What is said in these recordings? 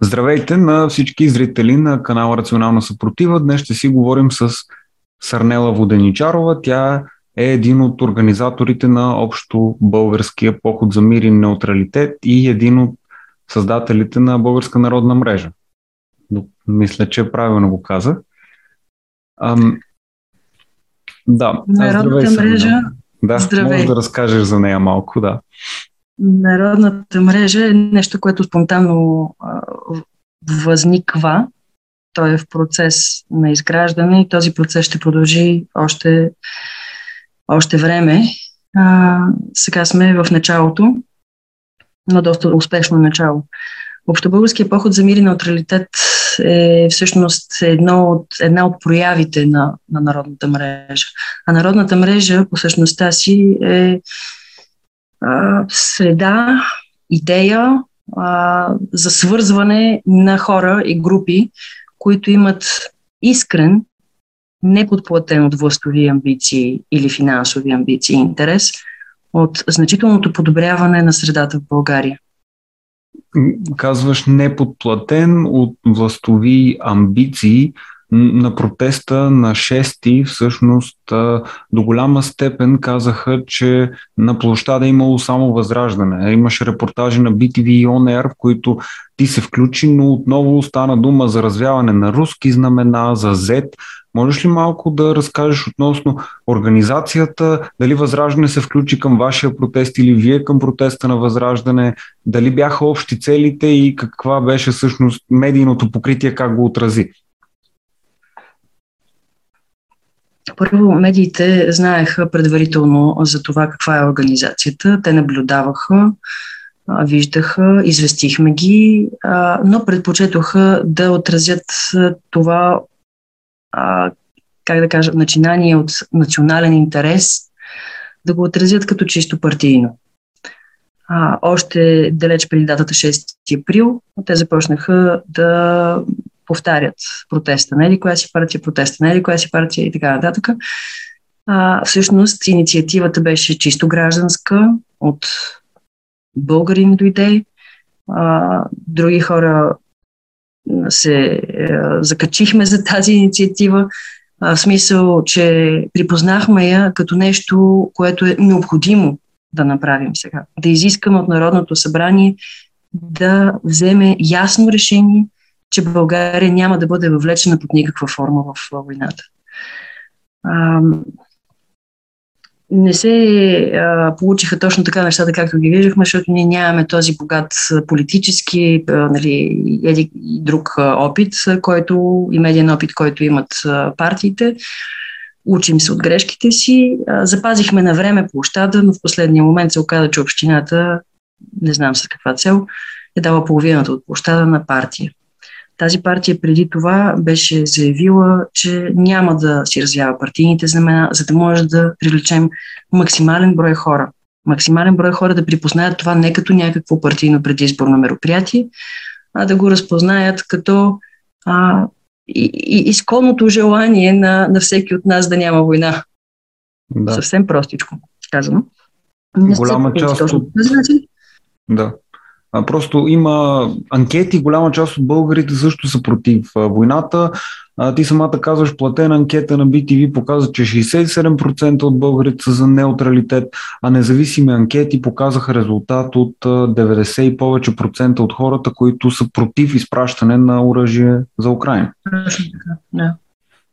Здравейте на всички зрители на канала Рационална съпротива. Днес ще си говорим с Сарнела Воденичарова. Тя е един от организаторите на общо българския поход за мир и неутралитет и един от създателите на Българска народна мрежа. Мисля, че правилно го каза. Ам... Да, Народната здравей, мрежа. Да, здравей. можеш да разкажеш за нея малко, да. Народната мрежа е нещо, което спонтанно а, възниква. Той е в процес на изграждане и този процес ще продължи още, още време. А, сега сме в началото, но доста успешно начало. Общобългарския поход за мир и неутралитет е всъщност едно от, една от проявите на, на Народната мрежа. А Народната мрежа по същността си е среда, идея а, за свързване на хора и групи, които имат искрен, неподплатен от властови амбиции или финансови амбиции интерес от значителното подобряване на средата в България. Казваш неподплатен от властови амбиции на протеста на 6 всъщност до голяма степен казаха, че на площада е имало само възраждане. Имаше репортажи на BTV и ONR, в които ти се включи, но отново стана дума за развяване на руски знамена, за Z. Можеш ли малко да разкажеш относно организацията, дали Възраждане се включи към вашия протест или вие към протеста на Възраждане, дали бяха общи целите и каква беше всъщност медийното покритие, как го отрази? Първо, медиите знаеха предварително за това каква е организацията. Те наблюдаваха, виждаха, известихме ги, но предпочетоха да отразят това, как да кажа, начинание от национален интерес, да го отразят като чисто партийно. А, още далеч преди датата 6 април, те започнаха да повтарят протеста на еди коя си партия, протеста на еди коя си партия и така нататък. А, всъщност инициативата беше чисто гражданска, от българин дойде, а, други хора се а, закачихме за тази инициатива, а, в смисъл, че припознахме я като нещо, което е необходимо да направим сега. Да изискаме от Народното събрание да вземе ясно решение че България няма да бъде въвлечена под никаква форма в войната. А, не се а, получиха точно така нещата, както ги виждахме, защото ние нямаме този богат политически а, нали, и друг а, опит, който и медиен опит, който имат а, партиите. Учим се от грешките си. А, запазихме на време площада, но в последния момент се оказа, че общината, не знам с каква цел, е дала половината от площада на партия. Тази партия преди това беше заявила, че няма да си развява партийните знамена, за да може да привлечем максимален брой хора. Максимален брой хора да припознаят това не като някакво партийно предизборно мероприятие, а да го разпознаят като а, и, и, изконното желание на, на всеки от нас да няма война. Да. Съвсем простичко казано. Не Голяма част от... Да. А, просто има анкети, голяма част от българите също са против войната. А, ти самата казваш, платена анкета на BTV показва, че 67% от българите са за неутралитет, а независими анкети показаха резултат от 90 и повече процента от хората, които са против изпращане на оръжие за Украина.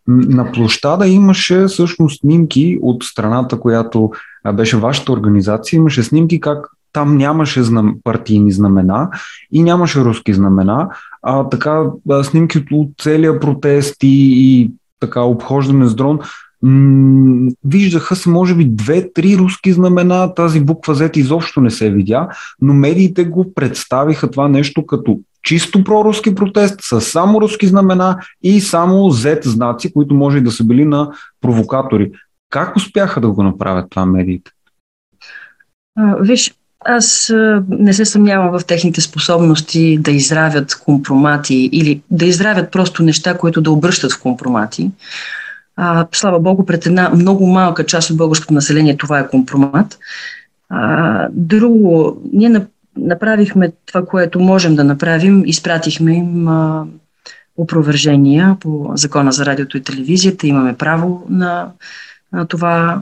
На площада имаше всъщност снимки от страната, която беше вашата организация. Имаше снимки как там нямаше знам, партийни знамена и нямаше руски знамена, а така снимки от целия протест и, и така обхождане с дрон, виждаха се може би две-три руски знамена, тази буква Z изобщо не се видя, но медиите го представиха това нещо като чисто проруски протест с само руски знамена и само Z знаци, които може и да са били на провокатори. Как успяха да го направят това медиите? виж, аз не се съмнявам в техните способности да изравят компромати или да изравят просто неща, които да обръщат в компромати. А, слава Богу, пред една много малка част от българското население това е компромат. А, друго, ние на направихме това, което можем да направим. Изпратихме им а, опровержения по закона за радиото и телевизията. Имаме право на, на това.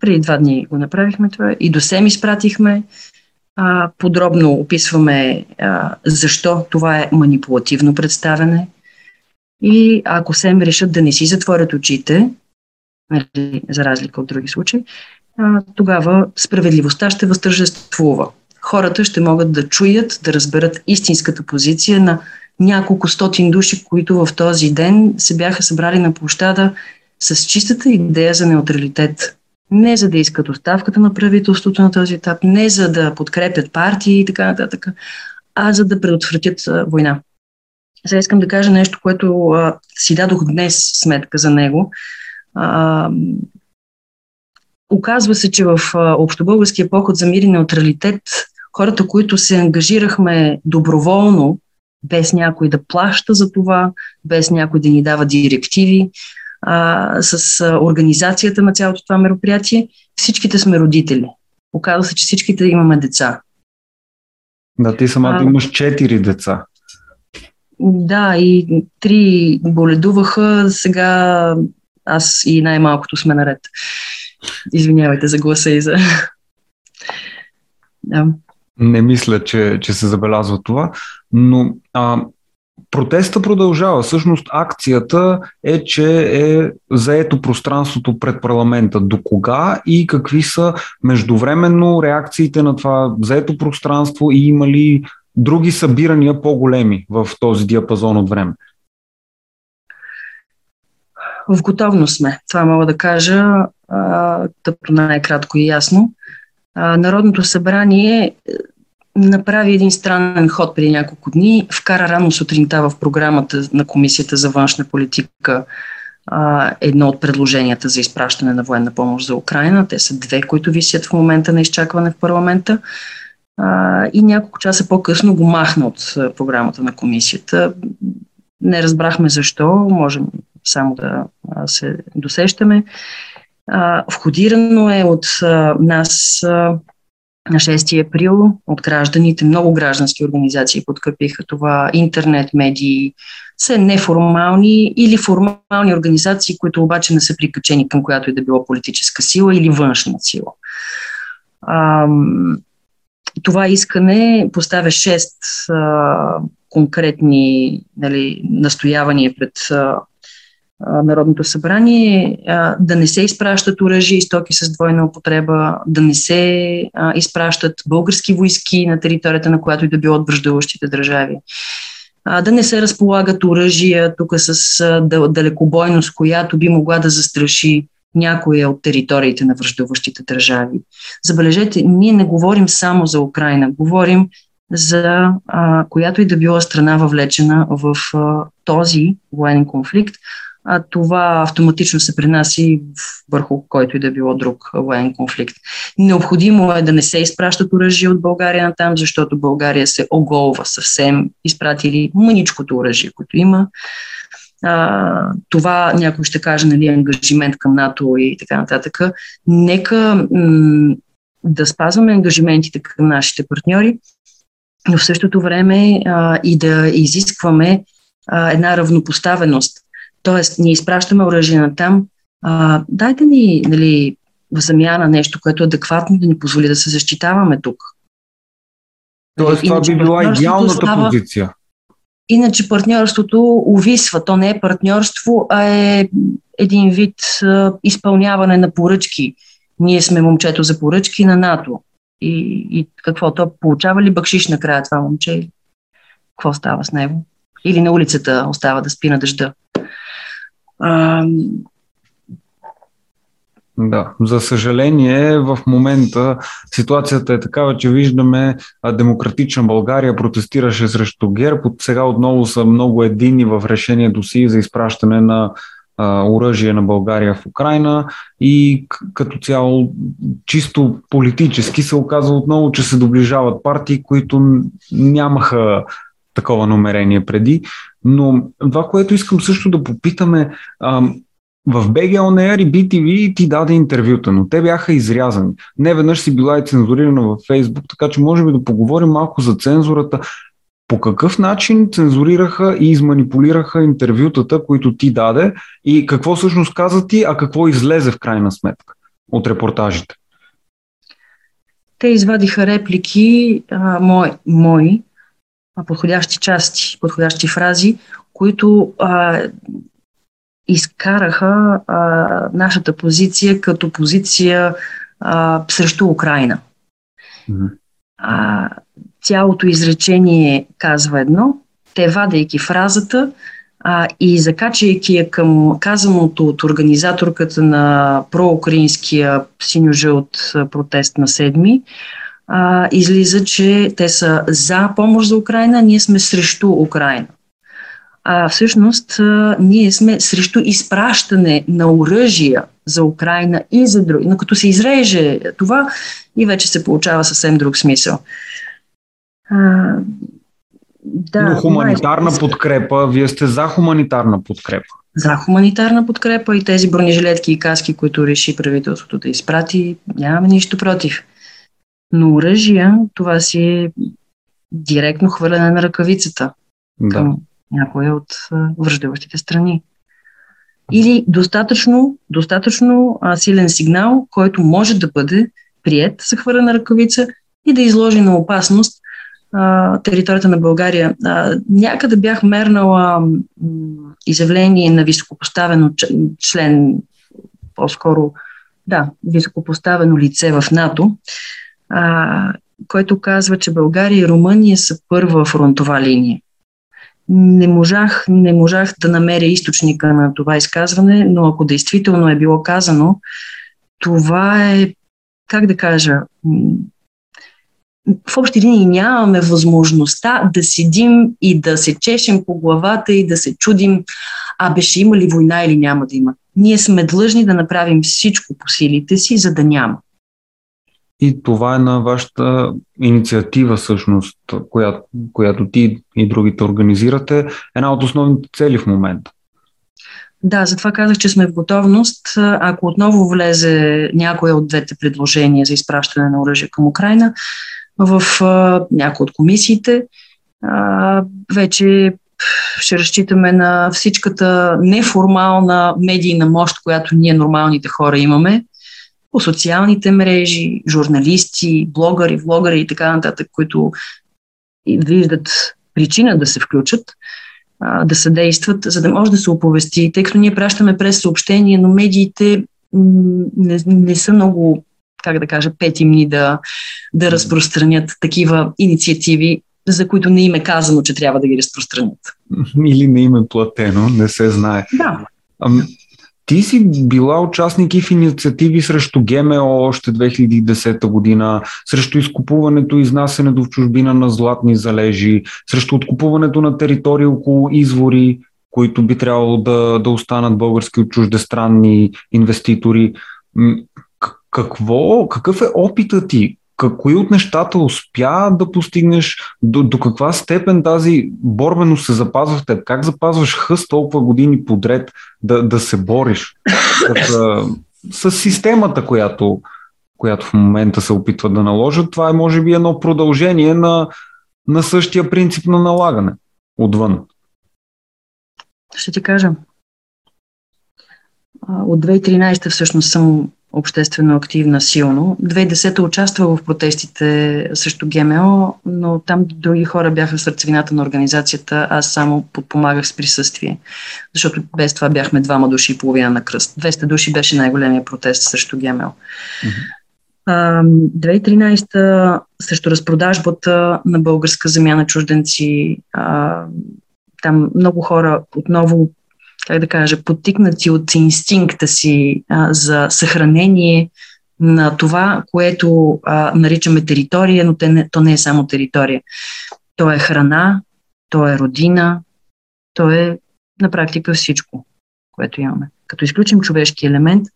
Преди два дни го направихме това. И до СЕМ изпратихме. А, подробно описваме а, защо това е манипулативно представяне. И ако СЕМ решат да не си затворят очите, нали, за разлика от други случаи, а, тогава справедливостта ще възтържествува. Хората ще могат да чуят, да разберат истинската позиция на няколко стотин души, които в този ден се бяха събрали на площада с чистата идея за неутралитет. Не за да искат оставката на правителството на този етап, не за да подкрепят партии и така нататък, а за да предотвратят война. Сега искам да кажа нещо, което а, си дадох днес сметка за него. А, оказва се, че в общобългарския поход за мир и неутралитет хората, които се ангажирахме доброволно, без някой да плаща за това, без някой да ни дава директиви, а, с а, организацията на цялото това мероприятие, всичките сме родители. Оказва се, че всичките имаме деца. Да, ти самата а, имаш четири деца. Да, и три боледуваха, сега аз и най-малкото сме наред. Извинявайте за гласа и за... Да. Не мисля, че, че се забелязва това, но а, протеста продължава. Всъщност акцията е, че е заето пространството пред парламента. До кога и какви са междувременно реакциите на това заето пространство и има ли други събирания по-големи в този диапазон от време? В готовност сме. Това мога да кажа като най-кратко и ясно. Народното събрание направи един странен ход преди няколко дни. Вкара рано сутринта в програмата на Комисията за външна политика едно от предложенията за изпращане на военна помощ за Украина. Те са две, които висят в момента на изчакване в парламента. И няколко часа по-късно го махна от програмата на комисията. Не разбрахме защо, можем само да се досещаме. Входирано е от нас на 6 април от гражданите. Много граждански организации подкрепиха това. Интернет, медии, са неформални или формални организации, които обаче не са прикачени към която и да било политическа сила или външна сила. това искане поставя 6 а, конкретни нали, настоявания пред Народното събрание да не се изпращат оръжия и стоки с двойна употреба, да не се изпращат български войски на територията, на която и да било от връждуващите държави, да не се разполагат оръжия тук с далекобойност, която би могла да застраши някоя от териториите на връждуващите държави. Забележете, ние не говорим само за Украина, говорим за а, която и да била страна въвлечена в а, този военен конфликт, а това автоматично се пренаси върху който и да било друг военен конфликт. Необходимо е да не се изпращат оръжие от България на там, защото България се оголва съвсем, изпратили мъничкото оръжие, което има. А, това някой ще каже, нали, ангажимент към НАТО и така нататък. Нека м- да спазваме ангажиментите към нашите партньори, но в същото време а, и да изискваме а, една равнопоставеност Тоест, ние изпращаме оръжие на там. А, дайте ни нали, в замяна нещо, което е адекватно да ни позволи да се защитаваме тук. Тоест, това би била идеалната става, позиция. Иначе партньорството увисва. То не е партньорство, а е един вид а, изпълняване на поръчки. Ние сме момчето за поръчки на НАТО. И, и какво? То получава ли бъкшиш накрая това момче? Какво става с него? Или на улицата остава да спи на дъжда? Да, за съжаление в момента ситуацията е такава, че виждаме демократична България протестираше срещу ГЕРБ, от сега отново са много едини в решението си за изпращане на оръжие на България в Украина и като цяло чисто политически се оказва отново, че се доближават партии, които нямаха такова намерение преди. Но това, което искам също да попитаме, в BG и BTV ти даде интервюта, но те бяха изрязани. Не веднъж си била и цензурирана във Facebook, така че може би да поговорим малко за цензурата. По какъв начин цензурираха и изманипулираха интервютата, които ти даде и какво всъщност каза ти, а какво излезе в крайна сметка от репортажите? Те извадиха реплики а, мои, мои подходящи части, подходящи фрази, които а, изкараха а, нашата позиция като позиция а, срещу Украина. Mm-hmm. А, цялото изречение казва едно, те вадейки фразата а, и закачайки я към казаното от организаторката на проукраинския синьо-жълт протест на седми, а, излиза, че те са за помощ за Украина, ние сме срещу Украина. А всъщност а, ние сме срещу изпращане на оръжия за Украина и за други. Но като се изреже това, и вече се получава съвсем друг смисъл. А, да, Но хуманитарна май... подкрепа, вие сте за хуманитарна подкрепа. За хуманитарна подкрепа и тези бронежилетки и каски, които реши правителството да изпрати, нямаме нищо против. Но оръжия, това си е директно хвърляне на ръкавицата да. към някоя от връждаващите страни. Или достатъчно, достатъчно а, силен сигнал, който може да бъде прият за хвърляне на ръкавица и да изложи на опасност а, територията на България. А, някъде бях мернала м, изявление на високопоставено член, по-скоро, да, високопоставено лице в НАТО, а, който казва, че България и Румъния са първа фронтова линия. Не можах, не можах да намеря източника на това изказване, но ако действително е било казано, това е, как да кажа, в общи линии нямаме възможността да седим и да се чешем по главата и да се чудим, а беше има ли война или няма да има. Ние сме длъжни да направим всичко по силите си, за да няма. И това е на вашата инициатива, всъщност, която, която ти и другите организирате, една от основните цели в момента. Да, затова казах, че сме в готовност. Ако отново влезе някоя от двете предложения за изпращане на оръжие към Украина в някои от комисиите, вече ще разчитаме на всичката неформална медийна мощ, която ние нормалните хора имаме, по социалните мрежи, журналисти, блогъри, влогъри и така нататък, които виждат причина да се включат, да съдействат, за да може да се оповести, тъй като ние пращаме през съобщения, но медиите не, не са много, как да кажа, петимни да, да разпространят такива инициативи, за които не им е казано, че трябва да ги разпространят. Или не им е платено, не се знае. Да. Ти си била участник и в инициативи срещу ГМО още 2010 година, срещу изкупуването и изнасянето в чужбина на златни залежи, срещу откупуването на територии около извори, които би трябвало да, да останат български от чуждестранни инвеститори. Какво, какъв е опитът ти? Кои от нещата успя да постигнеш, до, до каква степен тази борбеност се запазва в теб? Как запазваш хъст толкова години подред да, да се бориш с, с системата, която, която в момента се опитва да наложат? Това е може би едно продължение на, на същия принцип на налагане отвън. Ще ти кажа. От 2013 всъщност съм обществено активна силно. 2010 участва в протестите срещу ГМО, но там други хора бяха в сърцевината на организацията, аз само подпомагах с присъствие, защото без това бяхме двама души и половина на кръст. 200 души беше най-големия протест срещу ГМО. Mm-hmm. 2013 срещу разпродажбата на българска земя на чужденци, там много хора отново как да кажа, подтикнати от инстинкта си а, за съхранение на това, което а, наричаме територия, но те не, то не е само територия. То е храна, то е родина, то е на практика всичко, което имаме. Като изключим човешки елемент,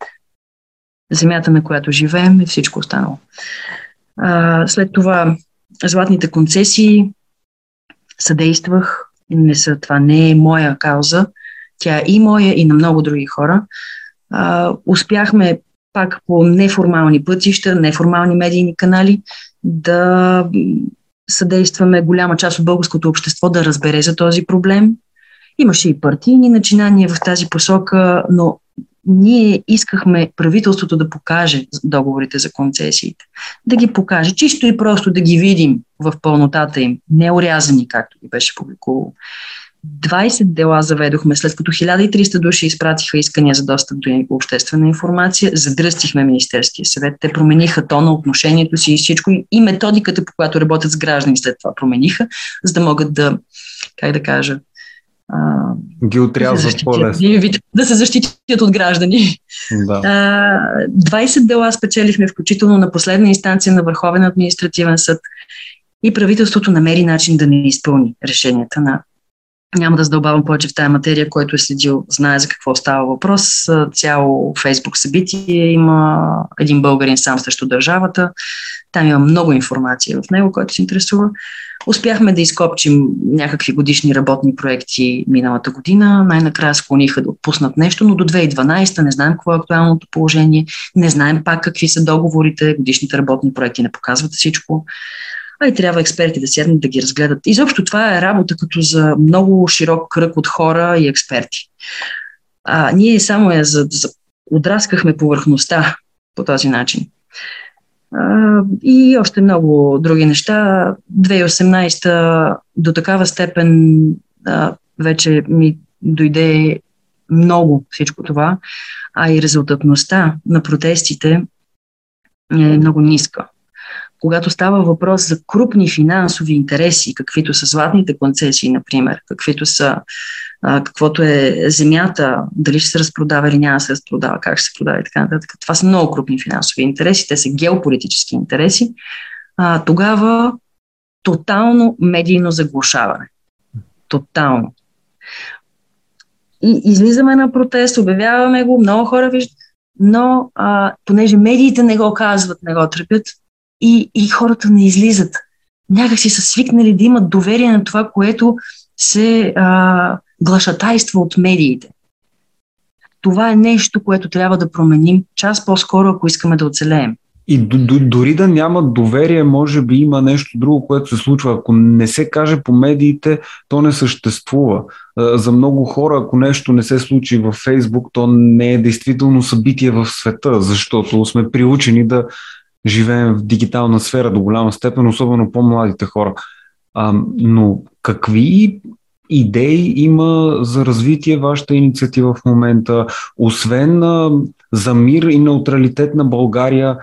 земята, на която живеем и всичко останало. А, след това златните концесии съдействах. Не са, това не е моя кауза, тя и моя, и на много други хора. А, успяхме пак по неформални пътища, неформални медийни канали да съдействаме голяма част от българското общество да разбере за този проблем. Имаше и партийни начинания в тази посока, но ние искахме правителството да покаже договорите за концесиите. Да ги покаже, чисто и просто да ги видим в пълнотата им, не урязани, както ги беше публикувало. 20 дела заведохме, след като 1300 души изпратиха искания за достъп до обществена информация, задръстихме Министерския съвет. Те промениха тона, отношението си и всичко и методиката, по която работят с граждани след това промениха, за да могат да, как да кажа, ги отрязват по-лесно. Да се защитят от граждани. Да. 20 дела спечелихме, включително на последна инстанция на Върховен административен съд и правителството намери начин да не изпълни решенията на няма да задълбавам повече в тази материя, който е следил, знае за какво става въпрос. Цяло Фейсбук събитие има един българин сам срещу държавата. Там има много информация в него, който се интересува. Успяхме да изкопчим някакви годишни работни проекти миналата година. Най-накрая склониха да отпуснат нещо, но до 2012 не знаем какво е актуалното положение, не знаем пак какви са договорите, годишните работни проекти не показват всичко а и трябва експерти да седнат да ги разгледат. Изобщо това е работа като за много широк кръг от хора и експерти. А, ние само я за, за, отраскахме повърхността по този начин. А, и още много други неща. 2018 до такава степен а, вече ми дойде много всичко това, а и резултатността на протестите е много ниска когато става въпрос за крупни финансови интереси, каквито са златните концесии, например, каквито са каквото е земята, дали ще се разпродава или няма да се разпродава, как ще се продава и така нататък. Това са много крупни финансови интереси, те са геополитически интереси. А, тогава тотално медийно заглушаване. Тотално. И излизаме на протест, обявяваме го, много хора виждат, но а, понеже медиите не го казват, не го тръпят, и, и хората не излизат. Някак си са свикнали да имат доверие на това, което се а, глашатайства от медиите. Това е нещо, което трябва да променим час по-скоро, ако искаме да оцелеем. И дори да няма доверие, може би има нещо друго, което се случва. Ако не се каже по медиите, то не съществува. За много хора, ако нещо не се случи във Фейсбук, то не е действително събитие в света, защото сме приучени да живеем в дигитална сфера до голяма степен, особено по-младите хора. А, но какви идеи има за развитие вашата инициатива в момента, освен а, за мир и неутралитет на България,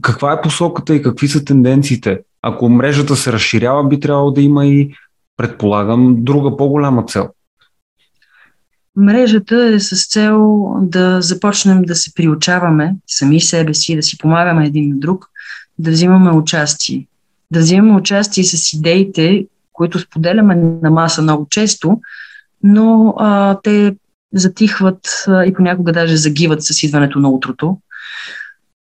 каква е посоката и какви са тенденциите? Ако мрежата се разширява, би трябвало да има и, предполагам, друга по-голяма цел. Мрежата е с цел да започнем да се приучаваме сами себе си, да си помагаме един на друг, да взимаме участие. Да взимаме участие с идеите, които споделяме на маса много често, но а, те затихват а, и понякога даже загиват с идването на утрото.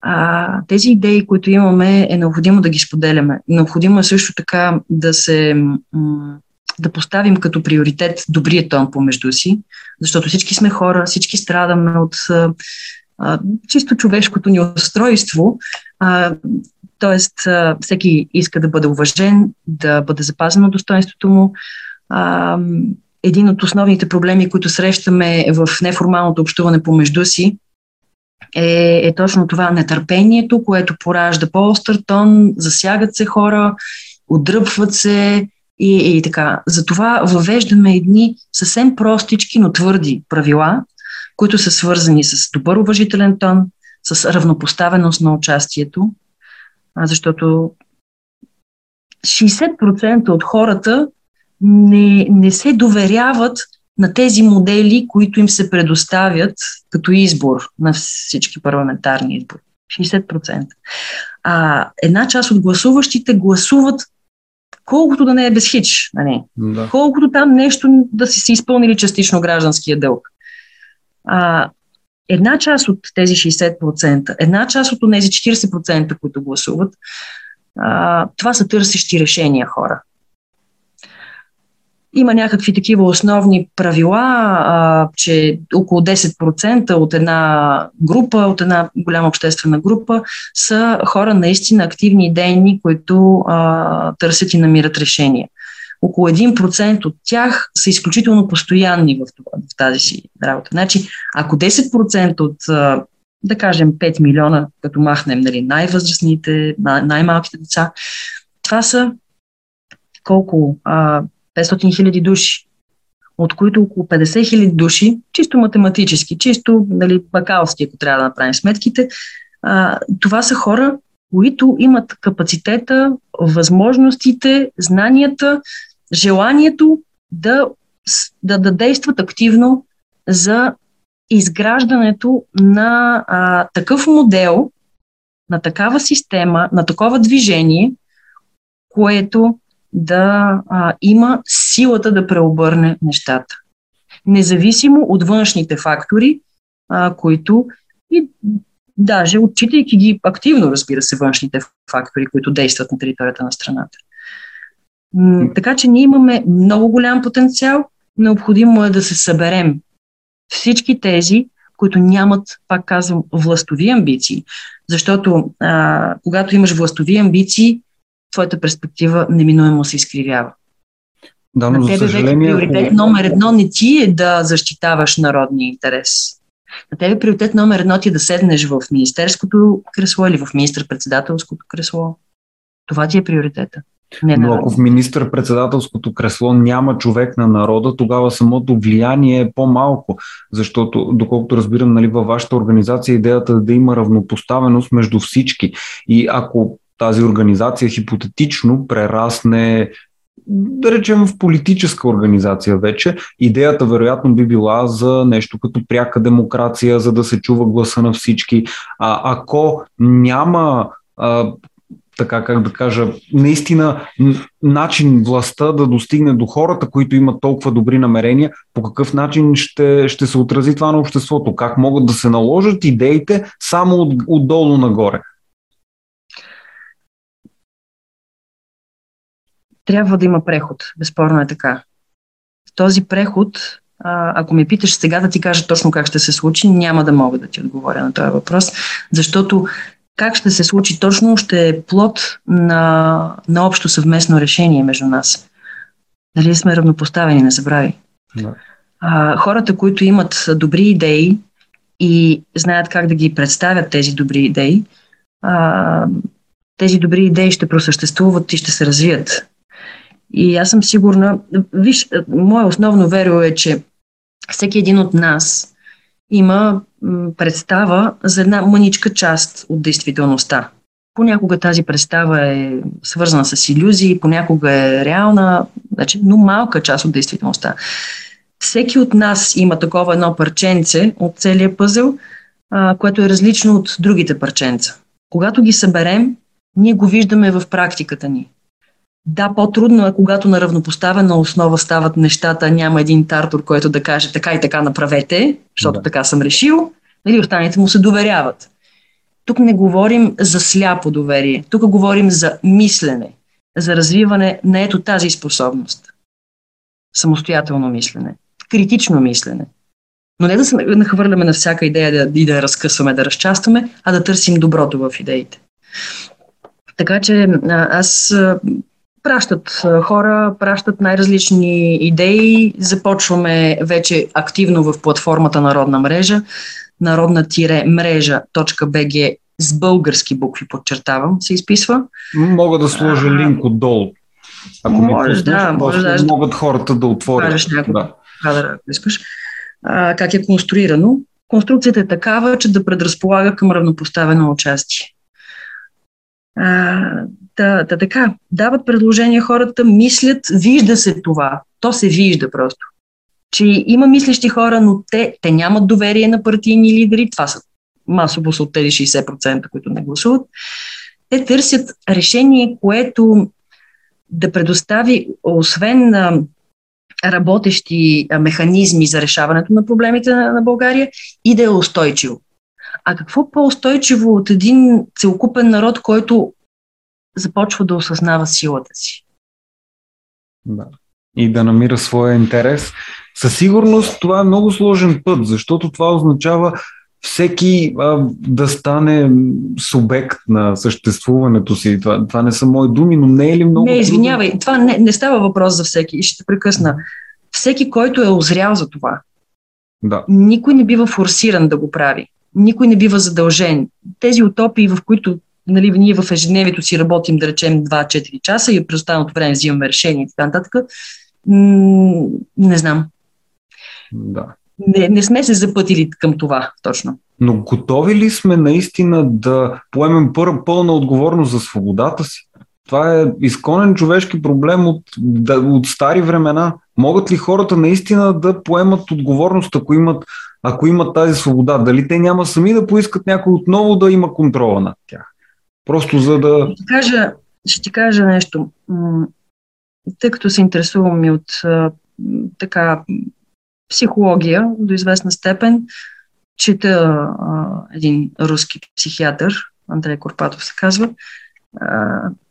А, тези идеи, които имаме, е необходимо да ги споделяме. Необходимо е също така да се м- да поставим като приоритет добрият тон помежду си, защото всички сме хора, всички страдаме от а, чисто човешкото ни устройство. А, тоест, а, всеки иска да бъде уважен, да бъде запазено достоинството му. А, един от основните проблеми, които срещаме в неформалното общуване помежду си, е, е точно това нетърпението, което поражда по-остър тон, засягат се хора, отдръпват се, и, и така. Затова въвеждаме едни съвсем простички, но твърди правила, които са свързани с добър уважителен тон, с равнопоставеност на участието, защото 60% от хората не, не се доверяват на тези модели, които им се предоставят като избор на всички парламентарни избори. 60%. А една част от гласуващите гласуват колкото да не е без хич, нали? да. колкото там нещо да си си изпълнили частично гражданския дълг. А, една част от тези 60%, една част от тези 40%, които гласуват, а, това са търсещи решения хора. Има някакви такива основни правила, а, че около 10% от една група, от една голяма обществена група, са хора наистина активни и дейни, които а, търсят и намират решения. Около 1% от тях са изключително постоянни в, това, в тази си работа. Значи, ако 10% от да кажем 5 милиона, като махнем нали, най-възрастните, най-малките деца, това са колко? А, 500 хиляди души, от които около 50 хиляди души, чисто математически, чисто нали, бакалски, ако трябва да направим сметките, а, това са хора, които имат капацитета, възможностите, знанията, желанието да, да, да действат активно за изграждането на а, такъв модел, на такава система, на такова движение, което да а, има силата да преобърне нещата. Независимо от външните фактори, а, които и даже отчитайки ги активно, разбира се, външните фактори, които действат на територията на страната. Така че ние имаме много голям потенциал, необходимо е да се съберем всички тези, които нямат, пак казвам, властови амбиции. Защото а, когато имаш властови амбиции, твоята перспектива неминуемо се изкривява. Да, но На тебе за съжаление... вече приоритет номер едно не ти е да защитаваш народния интерес. На тебе приоритет номер едно ти е да седнеш в министерското кресло или в министър-председателското кресло. Това ти е приоритета. Не Но ако в министър-председателското кресло няма човек на народа, тогава самото влияние е по-малко, защото, доколкото разбирам, нали, във вашата организация идеята е да има равнопоставеност между всички. И ако тази организация хипотетично прерасне да речем в политическа организация вече, идеята вероятно би била за нещо като пряка демокрация, за да се чува гласа на всички. А ако няма а, така как да кажа, наистина начин властта да достигне до хората, които имат толкова добри намерения, по какъв начин ще, ще се отрази това на обществото, как могат да се наложат идеите само от, отдолу нагоре. Трябва да има преход, безспорно е така. Този преход, ако ме питаш сега да ти кажа точно как ще се случи, няма да мога да ти отговоря на този въпрос, защото как ще се случи точно, ще е плод на, на общо съвместно решение между нас. Дали сме равнопоставени, не забрави. Да. А, хората, които имат добри идеи и знаят как да ги представят тези добри идеи, а, тези добри идеи ще просъществуват и ще се развият. И аз съм сигурна, виж, мое основно веро е, че всеки един от нас има представа за една мъничка част от действителността. Понякога тази представа е свързана с иллюзии, понякога е реална, значи, но малка част от действителността. Всеки от нас има такова едно парченце от целия пъзел, а, което е различно от другите парченца. Когато ги съберем, ние го виждаме в практиката ни. Да, по-трудно е, когато на равнопоставена основа стават нещата, няма един тартор, който да каже така и така направете, защото да. така съм решил, нали, останалите му се доверяват. Тук не говорим за сляпо доверие, тук говорим за мислене, за развиване на ето тази способност. Самостоятелно мислене, критично мислене. Но не да се нахвърляме на всяка идея да, и да разкъсваме, да разчастваме, а да търсим доброто в идеите. Така че аз пращат хора, пращат най-различни идеи. Започваме вече активно в платформата Народна мрежа, народна-мрежа.bg с български букви, подчертавам, се изписва. Мога да сложа линк отдолу. Ако може, ми да, може да. Могат хората да отворят. Някой, да. да искаш. А, как е конструирано? Конструкцията е такава, че да предразполага към равнопоставено участие. А, Та, та така, дават предложения хората, мислят, вижда се това. То се вижда просто. Че има мислещи хора, но те, те нямат доверие на партийни лидери. Това са масово са от тези 60%, които не гласуват. Те търсят решение, което да предостави, освен на работещи механизми за решаването на проблемите на, на България и да е устойчиво. А какво по-устойчиво от един целокупен народ, който започва да осъзнава силата си. Да. и да намира своя интерес. Със сигурност това е много сложен път, защото това означава всеки а, да стане субект на съществуването си. Това, това не са мои думи, но не е ли много. Не, извинявай, трудно? това не, не става въпрос за всеки. Ще те прекъсна. Всеки, който е озрял за това. Да. Никой не бива форсиран да го прави. Никой не бива задължен. Тези утопии, в които нали, ние в ежедневието си работим, да речем, 2-4 часа и през останалото време взимаме решение и така нататък, м- не знам. Да не, не сме се запътили към това точно. Но готови ли сме наистина да поемем пър, пълна отговорност за свободата си? Това е изконен човешки проблем от, да, от стари времена. Могат ли хората наистина да поемат отговорност, ако имат, ако имат тази свобода? Дали те няма сами да поискат някой отново да има контрола над тях? Просто за да. Ще ти кажа, ще ти кажа нещо. Тъй като се интересувам и от така психология до известна степен. Чета един руски психиатър, Андрей Корпатов се казва.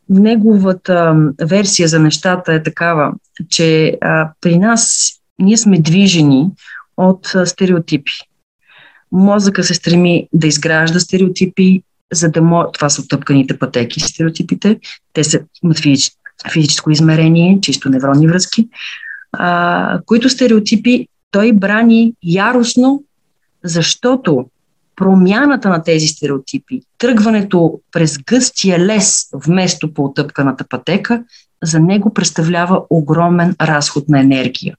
Неговата версия за нещата е такава, че при нас ние сме движени от стереотипи. Мозъка се стреми да изгражда стереотипи, за да може... Това са тъпканите пътеки, стереотипите. Те са, имат физич, физическо измерение, чисто невронни връзки, а, които стереотипи той брани яростно, защото промяната на тези стереотипи, тръгването през гъстия лес вместо по отъпканата пътека, за него представлява огромен разход на енергия.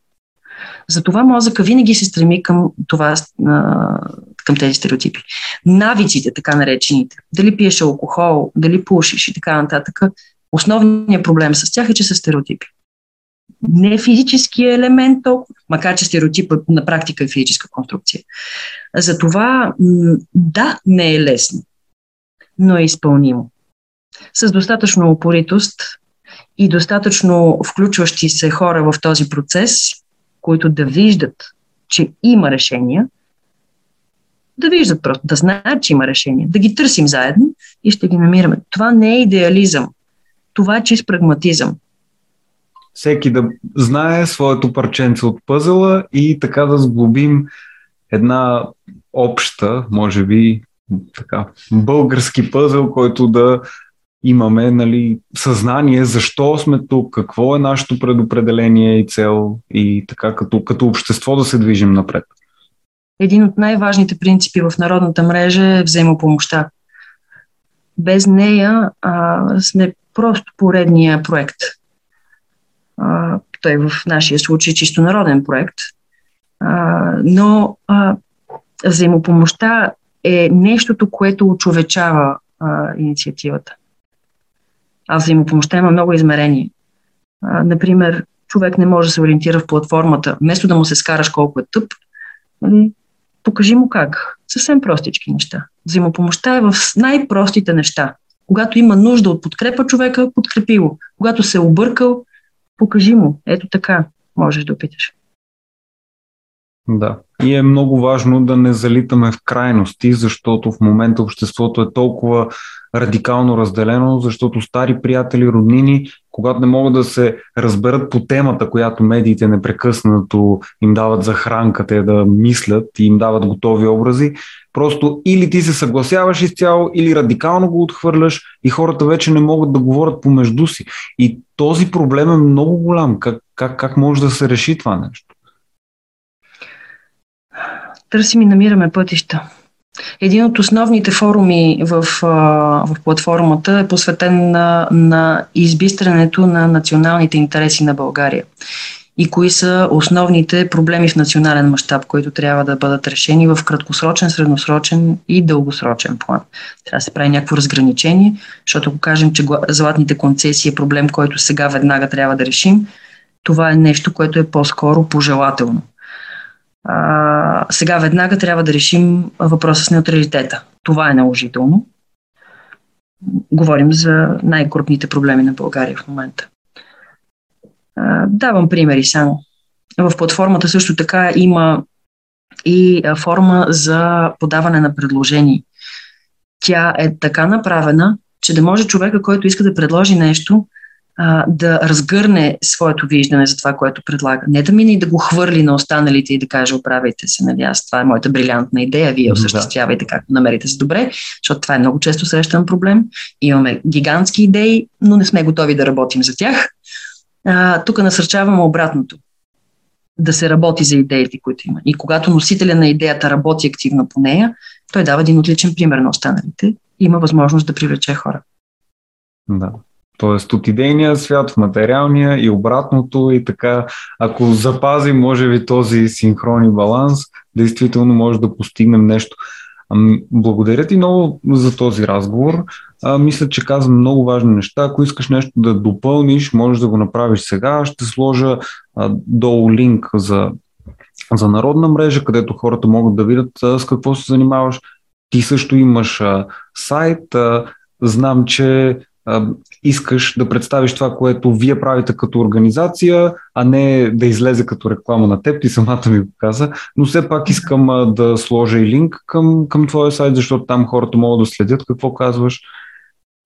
Затова мозъка винаги се стреми към, това, към тези стереотипи. Навиците, така наречените, дали пиеш алкохол, дали пушиш и така нататък, основният проблем с тях е, че са стереотипи не физическия елемент толкова, макар че стереотипът на практика е физическа конструкция. Затова, да, не е лесно, но е изпълнимо. С достатъчно упоритост и достатъчно включващи се хора в този процес, които да виждат, че има решения, да виждат просто, да знаят, че има решения, да ги търсим заедно и ще ги намираме. Това не е идеализъм. Това е чист прагматизъм всеки да знае своето парченце от пъзела и така да сглобим една обща, може би, така, български пъзел, който да имаме нали, съзнание защо сме тук, какво е нашето предопределение и цел и така като, като общество да се движим напред. Един от най-важните принципи в народната мрежа е взаимопомощта. Без нея а, сме просто поредния проект – а, той в нашия случай чисто народен проект. А, но а, взаимопомощта е нещото, което очовечава а, инициативата. А взаимопомощта има много измерения. Например, човек не може да се ориентира в платформата. Вместо да му се скараш колко е тъп, нали, покажи му как. Съвсем простички неща. Взаимопомощта е в най-простите неща. Когато има нужда от подкрепа човека, подкрепи го. Когато се е объркал, покажи му. Ето така можеш да опиташ. Да. И е много важно да не залитаме в крайности, защото в момента обществото е толкова радикално разделено, защото стари приятели, роднини, когато не могат да се разберат по темата, която медиите непрекъснато им дават за хранка, те да мислят и им дават готови образи, просто или ти се съгласяваш изцяло, или радикално го отхвърляш и хората вече не могат да говорят помежду си. И този проблем е много голям. Как, как, как може да се реши това нещо? Търсим и намираме пътища. Един от основните форуми в, в платформата е посветен на, на избистрането на националните интереси на България и кои са основните проблеми в национален мащаб, които трябва да бъдат решени в краткосрочен, средносрочен и дългосрочен план. Трябва да се прави някакво разграничение, защото ако кажем, че златните концесии е проблем, който сега веднага трябва да решим, това е нещо, което е по-скоро пожелателно. А, сега веднага трябва да решим въпроса с неутралитета. Това е наложително. Говорим за най-крупните проблеми на България в момента. А, давам примери само. В платформата също така има и форма за подаване на предложения. Тя е така направена, че да може човека, който иска да предложи нещо, а, да разгърне своето виждане за това, което предлага. Не да мине и да го хвърли на останалите и да каже, оправяйте се, нали, аз това е моята брилянтна идея, вие осъществявайте както намерите се добре, защото това е много често срещан проблем. Имаме гигантски идеи, но не сме готови да работим за тях. А, тук насърчаваме обратното. Да се работи за идеите, които има. И когато носителя на идеята работи активно по нея, той дава един отличен пример на останалите и има възможност да привлече хора. Да. Тоест от идейния свят в материалния и обратното и така, ако запазим може би този синхрон баланс, действително може да постигнем нещо. Благодаря ти много за този разговор. А, мисля, че казвам много важни неща. Ако искаш нещо да допълниш, можеш да го направиш сега. Ще сложа а, долу линк за, за народна мрежа, където хората могат да видят а, с какво се занимаваш. Ти също имаш а, сайт. А, знам, че искаш да представиш това, което вие правите като организация, а не да излезе като реклама на теб, ти самата ми го каза, но все пак искам да сложа и линк към, към твоя сайт, защото там хората могат да следят какво казваш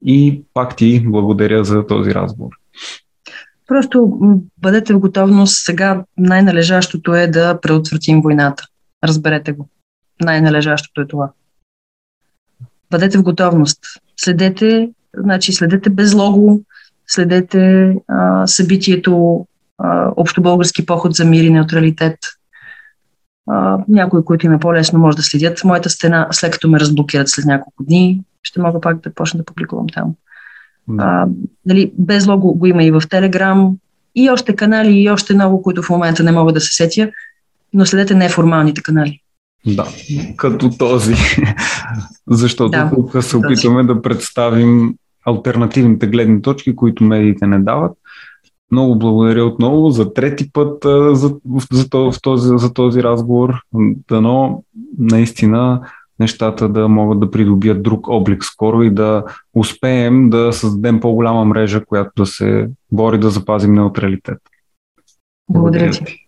и пак ти благодаря за този разговор. Просто бъдете в готовност. Сега най-належащото е да предотвратим войната. Разберете го. Най-належащото е това. Бъдете в готовност. Следете Значи следете безлого, следете а, събитието а, Общо български поход за мир и неутралитет. А, някои, които им е по-лесно, може да следят моята стена, след като ме разблокират след няколко дни, ще мога пак да почна да публикувам там. Да. А, нали, без лого го има и в Телеграм, и още канали, и още много, които в момента не мога да се сетя, но следете неформалните канали. Да, като този. Защото да, тук се опитваме да представим альтернативните гледни точки, които медиите не дават. Много благодаря отново за трети път за, за, този, за този разговор. Дано наистина нещата да могат да придобият друг облик скоро и да успеем да създадем по-голяма мрежа, която да се бори да запазим неутралитет. Благодаря, благодаря ти.